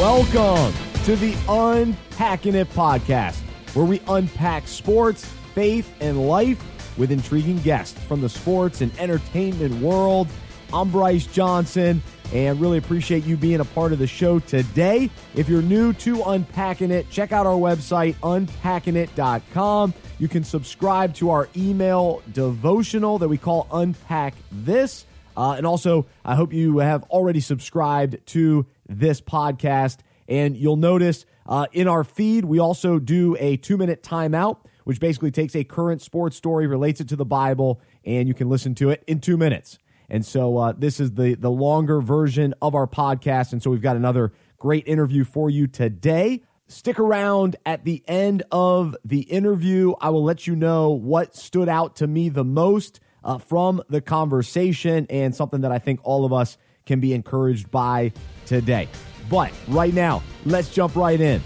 Welcome to the Unpacking It podcast, where we unpack sports, faith, and life with intriguing guests from the sports and entertainment world. I'm Bryce Johnson and really appreciate you being a part of the show today. If you're new to Unpacking It, check out our website, unpackingit.com. You can subscribe to our email devotional that we call Unpack This. Uh, and also, I hope you have already subscribed to this podcast. And you'll notice uh, in our feed, we also do a two minute timeout, which basically takes a current sports story, relates it to the Bible, and you can listen to it in two minutes. And so uh, this is the the longer version of our podcast. And so we've got another great interview for you today. Stick around at the end of the interview. I will let you know what stood out to me the most uh, from the conversation and something that I think all of us can be encouraged by today. But right now, let's jump right in.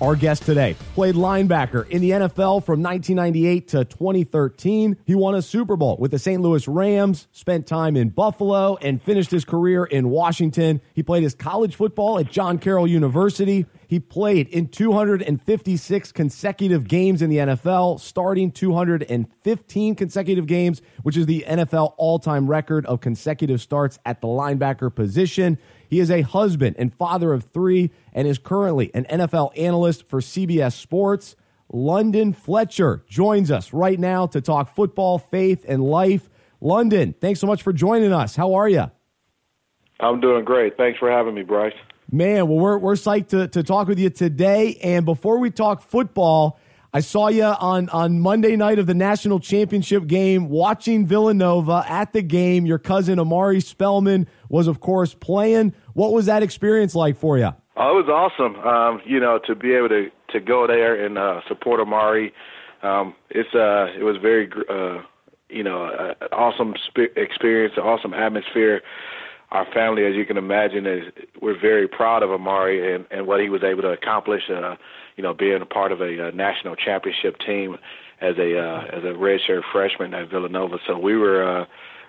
Our guest today played linebacker in the NFL from 1998 to 2013. He won a Super Bowl with the St. Louis Rams, spent time in Buffalo, and finished his career in Washington. He played his college football at John Carroll University. He played in 256 consecutive games in the NFL, starting 215 consecutive games, which is the NFL all time record of consecutive starts at the linebacker position. He is a husband and father of three and is currently an NFL analyst for CBS Sports. London Fletcher joins us right now to talk football, faith, and life. London, thanks so much for joining us. How are you? I'm doing great. Thanks for having me, Bryce. Man, well, we're, we're psyched to, to talk with you today. And before we talk football, I saw you on, on Monday night of the national championship game watching Villanova at the game. Your cousin Omari Spellman was, of course, playing. What was that experience like for you? Oh, it was awesome. Um, you know, to be able to, to go there and uh, support Amari, Um, it's uh, it was very uh, you know uh, awesome experience, awesome atmosphere. Our family, as you can imagine, is we're very proud of Omari and, and what he was able to accomplish. Uh, you know, being a part of a, a national championship team as a uh, as a redshirt freshman at Villanova. So we were uh,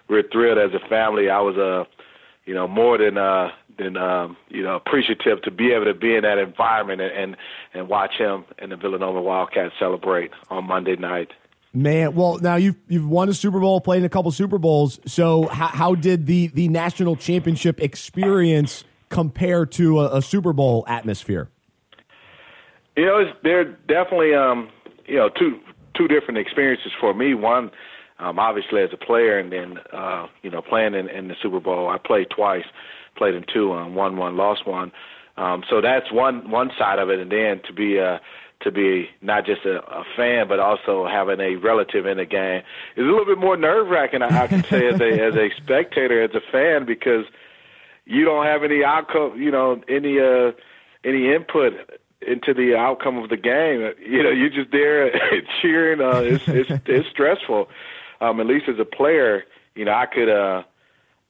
we were thrilled as a family. I was uh, you know, more than uh, than um, you know appreciative to be able to be in that environment and and, and watch him and the Villanova Wildcats celebrate on Monday night. Man, well, now you've you've won a Super Bowl, played in a couple Super Bowls. So, how, how did the the national championship experience compare to a, a Super Bowl atmosphere? You know, it's, they're definitely um, you know two two different experiences for me. One, um, obviously as a player, and then uh, you know playing in, in the Super Bowl. I played twice, played in two, um, won one, lost one. Um, so that's one one side of it, and then to be uh, to be not just a, a fan, but also having a relative in the game is a little bit more nerve wracking. I, I can say as a as a spectator, as a fan, because you don't have any outcome, you know, any uh, any input into the outcome of the game. You know, you're just there cheering. Uh, it's, it's it's stressful. Um, at least as a player, you know, I could uh,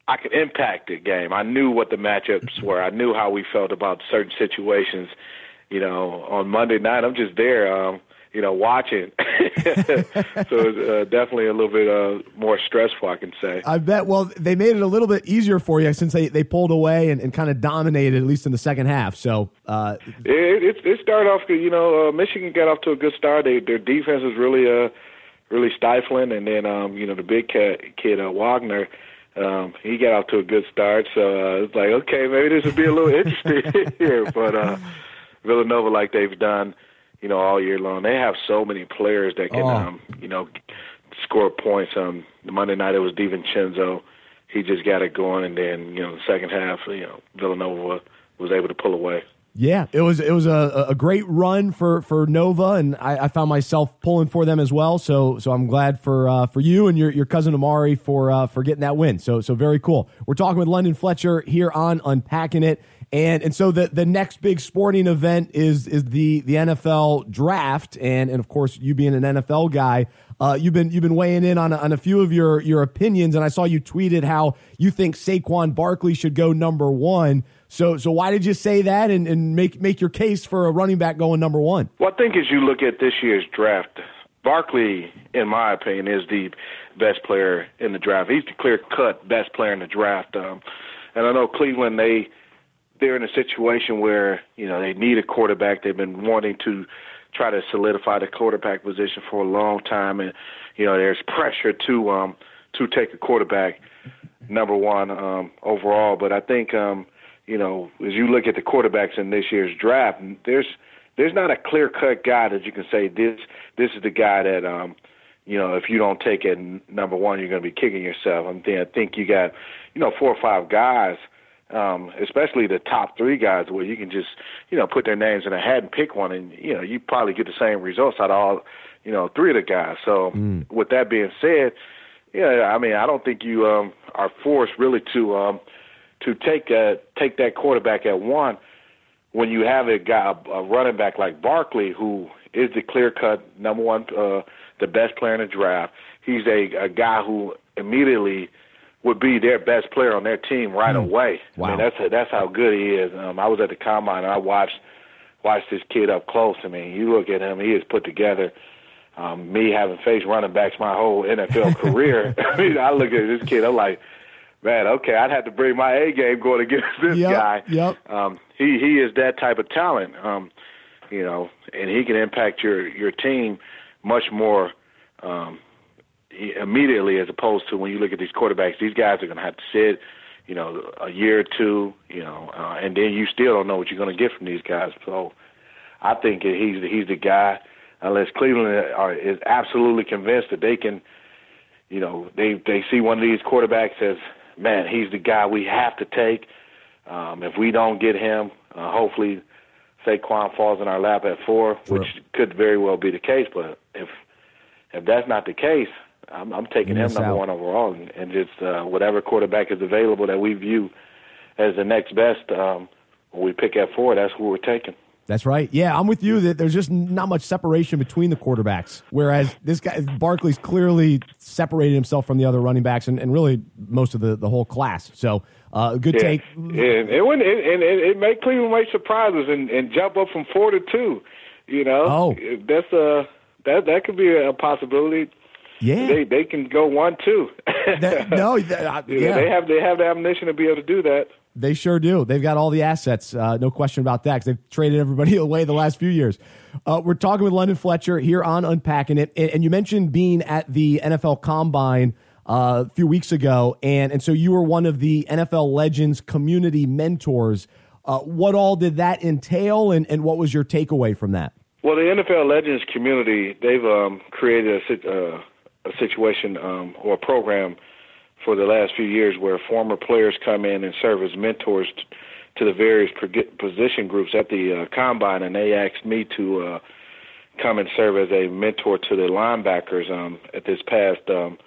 I could impact the game. I knew what the matchups were. I knew how we felt about certain situations. You know, on Monday night, I'm just there. Um, you know, watching. so it's uh, definitely a little bit uh, more stressful, I can say. I bet. Well, they made it a little bit easier for you since they, they pulled away and, and kind of dominated, at least in the second half. So uh, it, it, it started off, good you know, uh, Michigan got off to a good start. They, their defense was really, uh, really stifling, and then, um, you know, the big cat, kid uh, Wagner. Um, he got off to a good start, so uh, it's like, okay, maybe this will be a little interesting here. But uh, Villanova, like they've done, you know, all year long. They have so many players that can, Oh. um, you know, score points. Um, Monday night it was DiVincenzo. He just got it going, and then you know, the second half, you know, Villanova was able to pull away. Yeah, it was it was a, a great run for, for Nova, and I, I found myself pulling for them as well. So so I'm glad for uh, for you and your, your cousin Omari for uh, for getting that win. So so very cool. We're talking with London Fletcher here on Unpacking It, and and so the the next big sporting event is is the the NFL draft, and and of course you being an NFL guy, uh, you've been you've been weighing in on on a few of your your opinions, and I saw you tweeted how you think Saquon Barkley should go number one. So so why did you say that and, and make make your case for a running back going number one? Well, I think as you look at this year's draft, Barkley, in my opinion, is the best player in the draft. He's the clear cut best player in the draft. Um, and I know Cleveland they they're in a situation where you know they need a quarterback. They've been wanting to try to solidify the quarterback position for a long time, and you know there's pressure to um, to take a quarterback number one um, overall. But I think um, you know as you look at the quarterbacks in this year's draft, there's there's not a clear cut guy that you can say this this is the guy that um, you know if you don't take it number one you're going to be kicking yourself. I, mean, I think you got you know four or five guys um, especially the top three guys, where you can just, you know, put their names in a hat and pick one, and you know, you probably get the same results out of all, you know, three of the guys. So, mm. with that being said, yeah, I mean, I don't think you um, are forced really to um, to take a, take that quarterback at one when you have a guy, a running back like Barkley, who is the clear cut number one, uh, the best player in the draft. He's a, a guy who immediately would be their best player on their team right mm. away. Wow. I mean, that's that's how good he is. Um, I was at the combine and I watched watched this kid up close. I mean, you look at him; he is put together. Um, me having faced running backs my whole NFL career, I mean, I look at this kid. I'm like, man, okay, I'd have to bring my A game going against this yep, guy. Yep. Um, he he is that type of talent. Um, you know, and he can impact your your team much more um, immediately as opposed to when you look at these quarterbacks, these guys are going to have to sit, you know, a year or two, you know, uh, and then you still don't know what you're going to get from these guys. So I think he's the, he's the guy. Unless Cleveland are, is absolutely convinced that they can, you know, they they see one of these quarterbacks as, man, he's the guy we have to take. Um, if we don't get him, uh, hopefully Saquon falls in our lap at four, which could very well be the case. But if if that's not the case, I'm, I'm taking him number out. one overall, and, and just uh, whatever quarterback is available that we view as the next best. Um, when we pick at four, that's who we're taking. That's right. Yeah, I'm with you that there's just not much separation between the quarterbacks. Whereas this guy, Barkley's clearly separated himself from the other running backs and, and really most of the, the whole class. So, uh, good yeah. take. And it, went, and it, it made Cleveland make surprises and, and jump up from four to two. You know, oh. that's a that that could be a possibility. Yeah, they they can go one two. that, no, that, yeah. they have they have the ammunition to be able to do that. They sure do. They've got all the assets, uh, no question about that. Because they've traded everybody away the last few years. Uh, we're talking with London Fletcher here on Unpacking It, and, and you mentioned being at the NFL Combine uh, a few weeks ago, and and so you were one of the NFL Legends community mentors. Uh, what all did that entail, and, and what was your takeaway from that? Well, the NFL Legends community, they've um, created a, uh, a situation um, or a program for the last few years where former players come in and serve as mentors t- to the various position groups at the uh, combine, and they asked me to uh, come and serve as a mentor to the linebackers um, at this past um,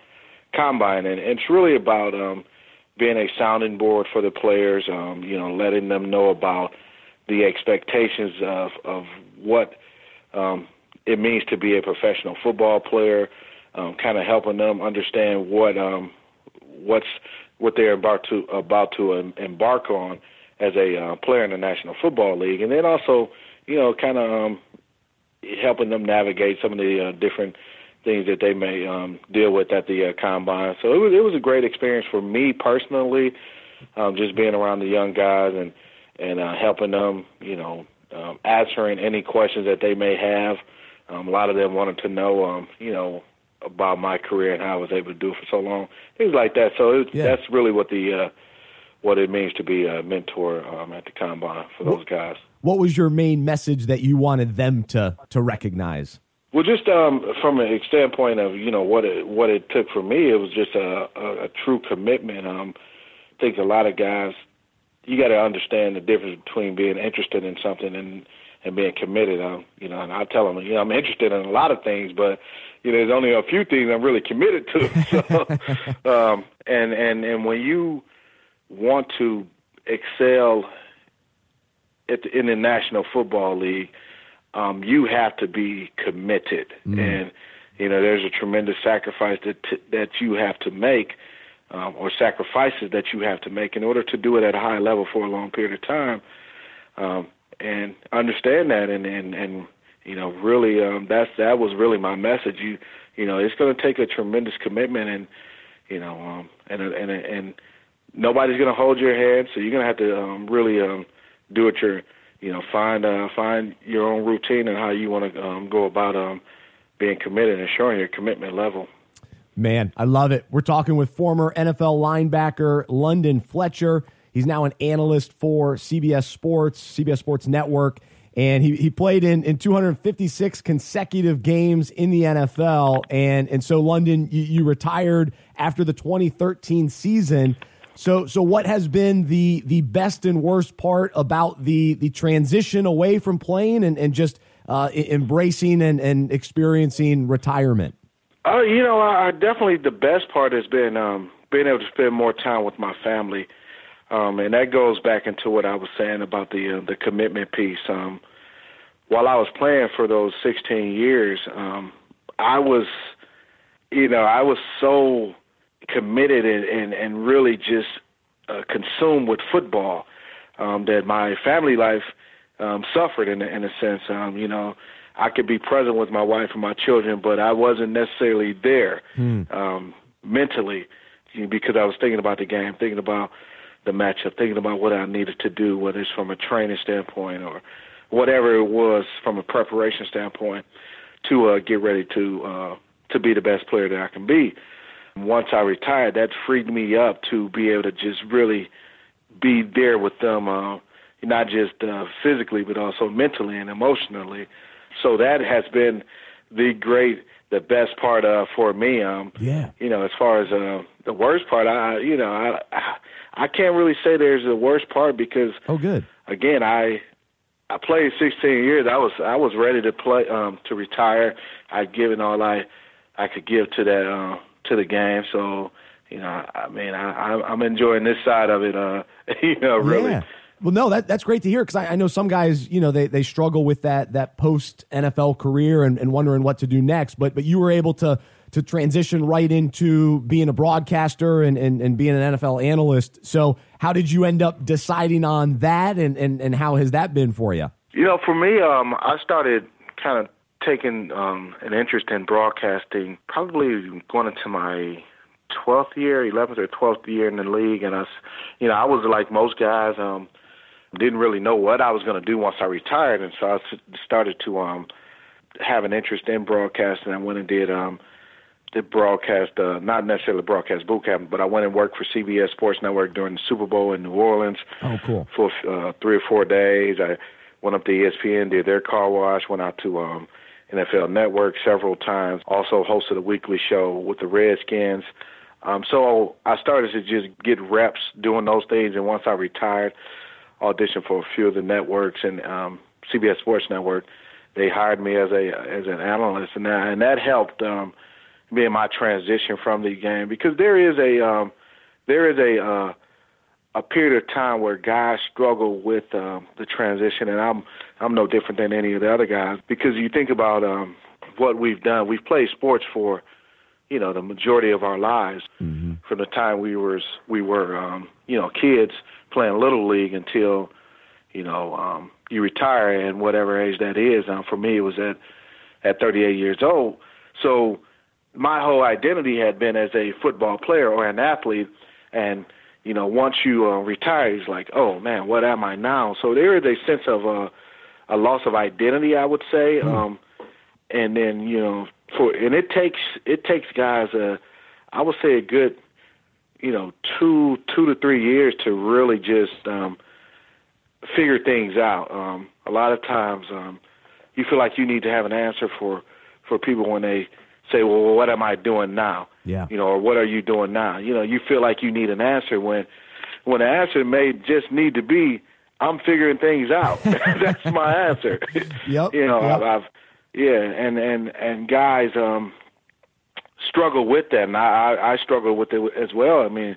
combine, and, it's really about um, being a sounding board for the players. Um, you know, letting them know about the expectations of of what um, it means to be a professional football player um, kind of helping them understand what um, what's what they're about to about to embark on as a uh, player in the National Football League, and then also you know kind of um, helping them navigate some of the uh, different things that they may um, deal with at the uh, combine. So it was it was a great experience for me personally, um, just being around the young guys and and uh, helping them, you know, um, answering any questions that they may have. Um, a lot of them wanted to know, um, you know, about my career and how I was able to do it for so long, things like that. So it, yeah. that's really what the uh, what it means to be a mentor um, at the combine for those guys. What was your main message that you wanted them to to recognize? Well, just um, from a standpoint of you know what it what it took for me, it was just a, a, a true commitment. Um, I think a lot of guys, you got to understand the difference between being interested in something and and being committed. Um, you know, and I tell them, you know, I'm interested in a lot of things, but you know, there's only a few things I'm really committed to. So, um, and and and when you want to excel at the, in the National Football League, um, you have to be committed, mm. and you know, there's a tremendous sacrifice that t- that you have to make. Um, or sacrifices that you have to make in order to do it at a high level for a long period of time, um, and understand that, and and and you know, really, um, that's that was really my message. You, you know, it's going to take a tremendous commitment, and you know, um, and and and nobody's going to hold your hand, so you're going to have to um, really um, do it your you know find uh, find your own routine and how you want to um, go about um, being committed and showing your commitment level. Man, I love it. We're talking with former NFL linebacker London Fletcher. He's now an analyst for CBS Sports, CBS Sports Network, and he, he played in, in 256 consecutive games in the NFL. And, and so, London, you, you retired after the 2013 season. So, so what has been the the best and worst part about the the transition away from playing and, and just uh, embracing and, and experiencing retirement? Uh, you know, I, I definitely the best part has been um, being able to spend more time with my family, um, and that goes back into what I was saying about the uh, the commitment piece. Um, while I was playing for those 16 years, um, I was, you know, I was so committed and and, and really just uh, consumed with football um, that my family life um, suffered in in a sense. Um, you know, I could be present with my wife and my children, but I wasn't necessarily there hmm. um, mentally because I was thinking about the game, thinking about the matchup, thinking about what I needed to do, whether it's from a training standpoint or whatever it was from a preparation standpoint to uh, get ready to uh, to be the best player that I can be. Once I retired, that freed me up to be able to just really be there with them, uh, not just uh, physically but also mentally and emotionally so that has been the great, the best part uh, for me. Um, yeah. You know, as far as uh, the worst part, I you know I I can't really say there's the worst part because oh good again I I played 16 years. I was I was ready to play um, to retire. I'd given all I I could give to that uh, to the game. So you know, I mean, I, I'm enjoying this side of it. Uh, you know, really. Yeah. Well, no, that that's great to hear because I, I, know some guys, you know, they, they struggle with that that post NFL career and, and wondering what to do next. But but you were able to to transition right into being a broadcaster and, and, and being an NFL analyst. So how did you end up deciding on that and, and, and how has that been for you? You know, for me, um, I started kind of taking um, an interest in broadcasting probably going into my 12th year, 11th or 12th year in the league. And I, you know, I was like most guys, um, didn't really know what I was going to do once I retired, and so I started to um have an interest in broadcasting. I went and did um did broadcast, uh, not necessarily broadcast boot camp, but I went and worked for CBS Sports Network during the Super Bowl in New Orleans. Oh, cool! For uh, three or four days, I went up to ESPN, did their car wash, went out to um NFL Network several times. Also hosted a weekly show with the Redskins. Um, so I started to just get reps doing those things, and once I retired, auditioned for a few of the networks and um, CBS Sports Network. They hired me as a as an analyst, and that and that helped um, me in my transition from the game because there is a um, there is a uh, a period of time where guys struggle with um, the transition, and I'm I'm no different than any of the other guys because you think about um, what we've done. We've played sports for you know the majority of our lives mm-hmm. from the time we were we were um, you know kids playing little league until you know um, you retire and whatever age that is. Um, for me, it was at at 38 years old. So my whole identity had been as a football player or an athlete, and you know once you uh, retire, it's like, oh man, what am I now? So there is a sense of uh, a loss of identity, I would say. Mm. Um, and then you know for and it takes it takes guys a I would say a good you know two two to three years to really just um, figure things out. Um, a lot of times um, you feel like you need to have an answer for for people when they say, "Well, what am I doing now?" Yeah. You know, or what are you doing now? You know, you feel like you need an answer when when the answer may just need to be, "I'm figuring things out." That's my answer. Yep. you know, yep. I've, I've yeah, and and and guys um struggle with that, and I I, I struggle with it as well. I mean,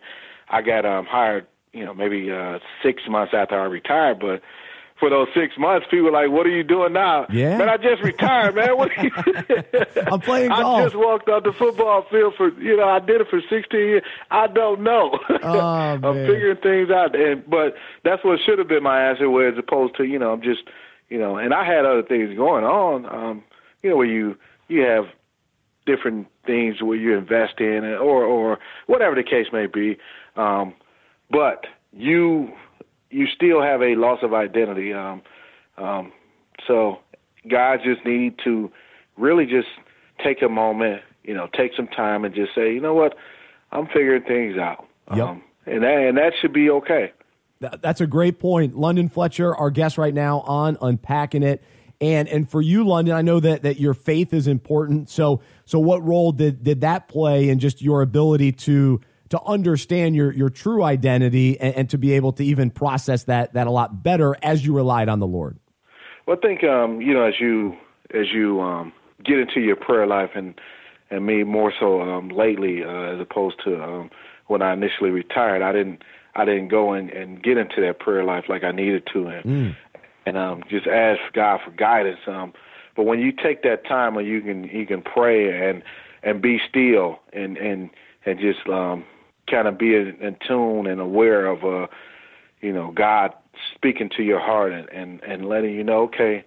I got um hired, you know, maybe uh six months after I retired, but for those six months, people were like, "What are you doing now?" Yeah, man, I just retired, man. What? Are you I'm playing golf. I just walked off the football field for you know I did it for 16 years. I don't know. Oh, I'm figuring things out, and but that's what should have been my answer. Where as opposed to you know I'm just you know, and I had other things going on. Um, you know, where you you have different things where you invest in, or or whatever the case may be. Um, but you you still have a loss of identity. Um, um, so guys just need to really just take a moment, you know, take some time and just say, you know what, I'm figuring things out. Yep. Um, and that and that should be okay. That's a great point. London Fletcher, our guest right now on Unpacking It. And and for you, London, I know that that your faith is important. So so what role did did that play in just your ability to to understand your your true identity and, and to be able to even process that that a lot better as you relied on the Lord? Well, I think um, you know as you as you um, get into your prayer life and and me more so um, lately uh, as opposed to um, when I initially retired, I didn't I didn't go and, and get into that prayer life like I needed to, and mm. and um, just ask God for guidance. Um, but when you take that time when you can you can pray and and be still and and and just um, kind of be in, tune and aware of uh, you know God speaking to your heart and, and and letting you know, okay,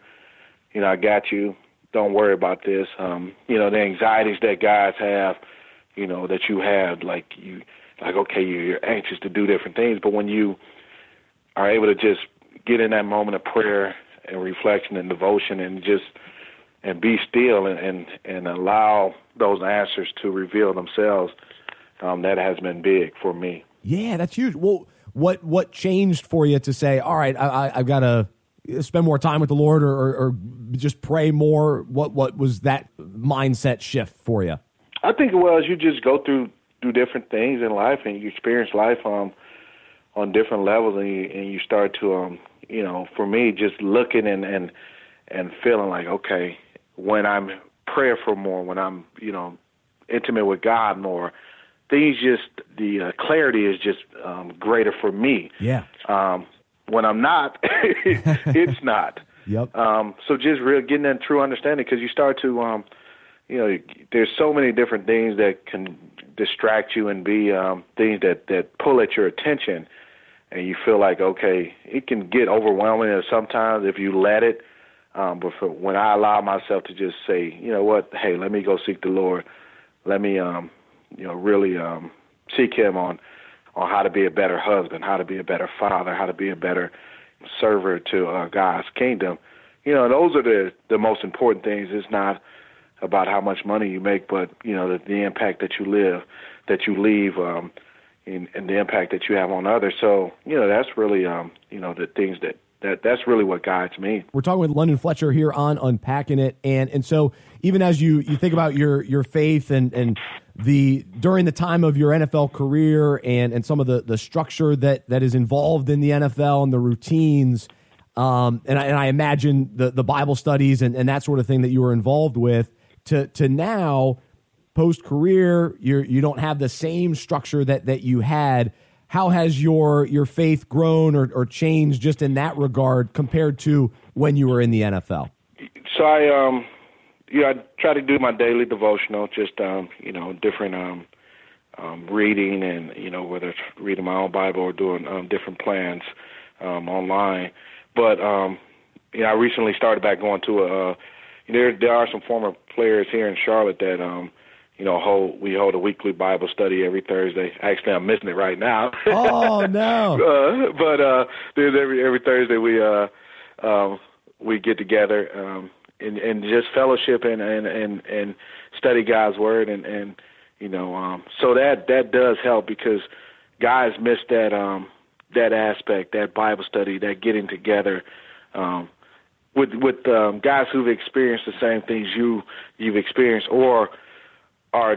you know I got you. Don't worry about this. Um, you know the anxieties that guys have, you know that you have, like you like okay you're anxious to do different things but when you are able to just get in that moment of prayer and reflection and devotion and just and be still and and, and allow those answers to reveal themselves um, that has been big for me. Yeah that's huge. Well what what changed for you to say all right I, I, i've got to spend more time with the lord or, or, or just pray more what what was that mindset shift for you? I think it was you just go through do different things in life and you experience life um on different levels and you and you start to um you know for me just looking and and and feeling like okay when I'm prayerful more when I'm you know intimate with God more things just the uh, clarity is just um greater for me. Yeah. Um when I'm not it's not. Yep. Um so just real getting that true understanding because you start to um you know there's so many different things that can distract you and be um, things that that pull at your attention, and you feel like okay, it can get overwhelming sometimes if you let it. Um, but for, when I allow myself to just say, you know what, hey, let me go seek the Lord, let me, um, you know, really um, seek Him on on how to be a better husband, how to be a better father, how to be a better server to uh, God's kingdom. You know, those are the the most important things. It's not about how much money you make, but you know the, the impact that you live, that you leave, um, and, and the impact that you have on others. So you know that's really um, you know the things that that that's really what guides me. We're talking with London Fletcher here on unpacking it, and and so even as you you think about your your faith and and the during the time of your NFL career and and some of the the structure that that is involved in the NFL and the routines. Um, and I, and I imagine the, the Bible studies and, and that sort of thing that you were involved with to to now post career you you don't have the same structure that that you had how has your your faith grown or, or changed just in that regard compared to when you were in the NFL so I um yeah I try to do my daily devotional just um you know different um um reading and you know whether it's reading my own bible or doing um different plans um online but um you know I recently started back going to a there there are some former players here in Charlotte that um you know hold we hold a weekly Bible study every Thursday. Actually, I'm missing it right now. Oh no! uh, but uh, there's every every Thursday we uh um we get together um and and just fellowship and and and and study God's word and and you know um so that that does help because guys miss that um that aspect that Bible study that getting together um with with um, guys who've experienced the same things you you've experienced or are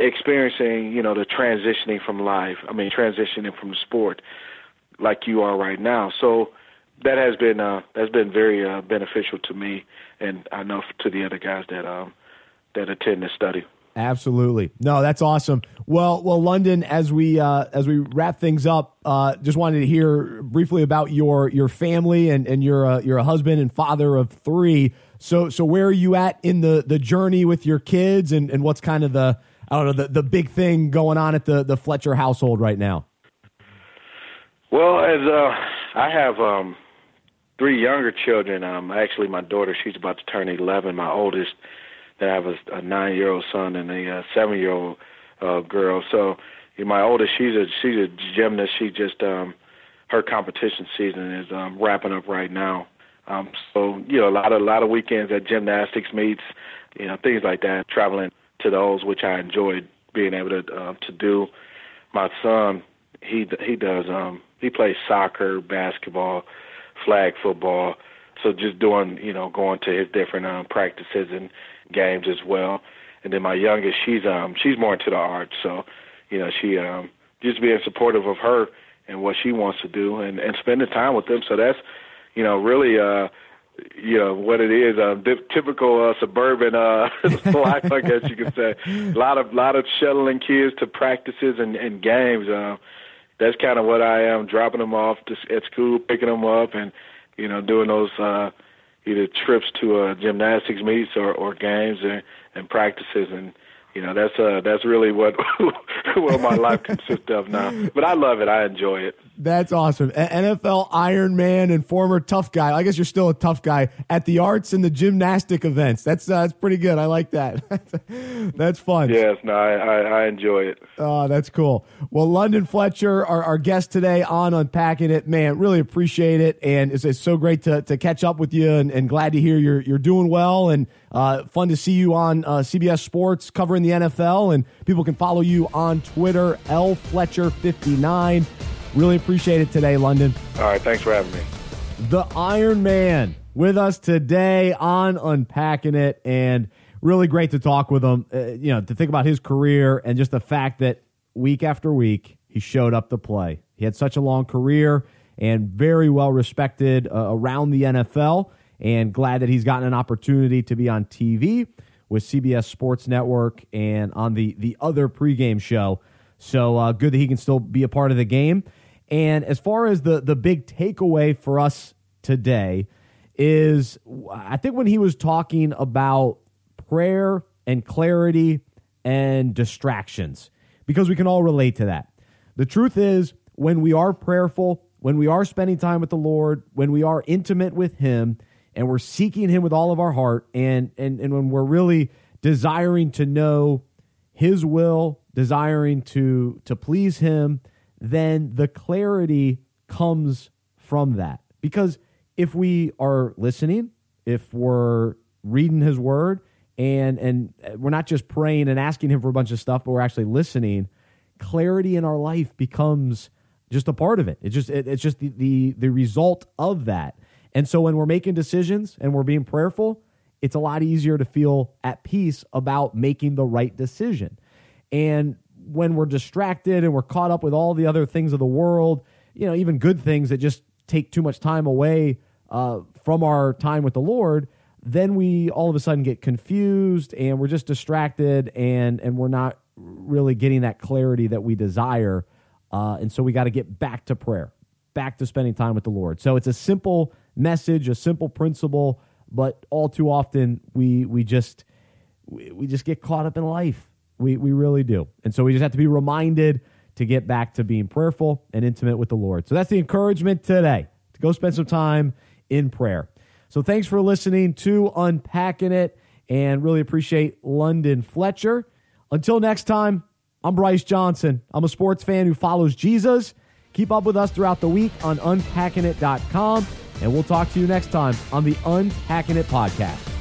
experiencing you know the transitioning from life i mean transitioning from sport like you are right now. So that has been uh that's been very uh beneficial to me and i know to the other guys that um that attend this study Absolutely. No, that's awesome. Well, well, London, as we uh, as we wrap things up, uh, just wanted to hear briefly about your your family and and you're a, you're a husband and father of three. So so where are you at in the the journey with your kids and and what's kind of the I don't know the the big thing going on at the the Fletcher household right now? Well, as uh, I have um, three younger children. Um, actually, my daughter she's about to turn eleven. My oldest then I have a, a nine-year-old son and a uh, seven-year-old uh, girl. So my oldest, she's a she's a gymnast. She just um, her competition season is um, wrapping up right now. Um, so you know, a lot of a lot of weekends at gymnastics meets, you know, things like that. Traveling to those, which I enjoyed being able to uh, to do. My son, he he does um, he plays soccer, basketball, flag football. So just doing, you know, going to his different um, practices and games as well. And then my youngest, she's um she's more into the arts, so you know she um just being supportive of her and what she wants to do and and spending time with them. So that's you know really uh you know what it is uh, typical uh, suburban uh life I guess you could say a lot of lot of shuttling kids to practices and and games uh that's kind of what I am dropping them off to, at school picking them up and you know doing those uh either trips to uh gymnastics meets or or games and and practices and you know that's uh that's really what what my life consists of now. But i love it. I enjoy it. That's awesome. Nfl iron man and former tough guy. I guess you're still a tough guy at the arts and the gymnastic events. That's uh, that's pretty good. I like that. That's fun. Yes no I, I, I enjoy it. Oh that's cool. Well london fletcher our, our guest today on unpacking it. Man really appreciate it. And it's, it's so great to, to catch up with you and, and glad to hear you're you're doing well and uh, fun to see you on uh, CBS Sports covering the NFL, and people can follow you on Twitter, L Fletcher 59. Really appreciate it today, London. All right, thanks for having me. The Iron Man with us today on Unpacking It, and really great to talk with him. Uh, you know, to think about his career and just the fact that week after week he showed up to play. He had such a long career and very well respected uh, around the NFL and glad that he's gotten an opportunity to be on TV with CBS Sports Network and on the the other pregame show. So uh, good that he can still be a part of the game. And as far as the the big takeaway for us today is, I think when he was talking about prayer and clarity and distractions, because we can all relate to that. The truth is, when we are prayerful, when we are spending time with the Lord, when we are intimate with Him, and we're seeking him with all of our heart and and and when we're really desiring to know his will desiring to to please him then the clarity comes from that. Because if we are listening if we're reading his word and and we're not just praying and asking him for a bunch of stuff but we're actually listening clarity in our life becomes just a part of it. It's just it, it's just the, the the result of that and so when we're making decisions and we're being prayerful, it's a lot easier to feel at peace about making the right decision. And when we're distracted and we're caught up with all the other things of the world, you know, even good things that just take too much time away uh, from our time with the Lord, then we all of a sudden get confused and we're just distracted and and we're not really getting that clarity that we desire. Uh, and so we got to get back to prayer, back to spending time with the Lord. So it's a simple message, a simple principle, but all too often we we just we, we just get caught up in life. We we really do. And so we just have to be reminded to get back to being prayerful and intimate with the Lord. So that's the encouragement today. To go spend some time in prayer. So thanks for listening to Unpacking It and really appreciate London Fletcher. Until next time, I'm Bryce Johnson. I'm a sports fan who follows Jesus. Keep up with us throughout the week on unpackingit.com. And we'll talk to you next time on the Unpacking It podcast.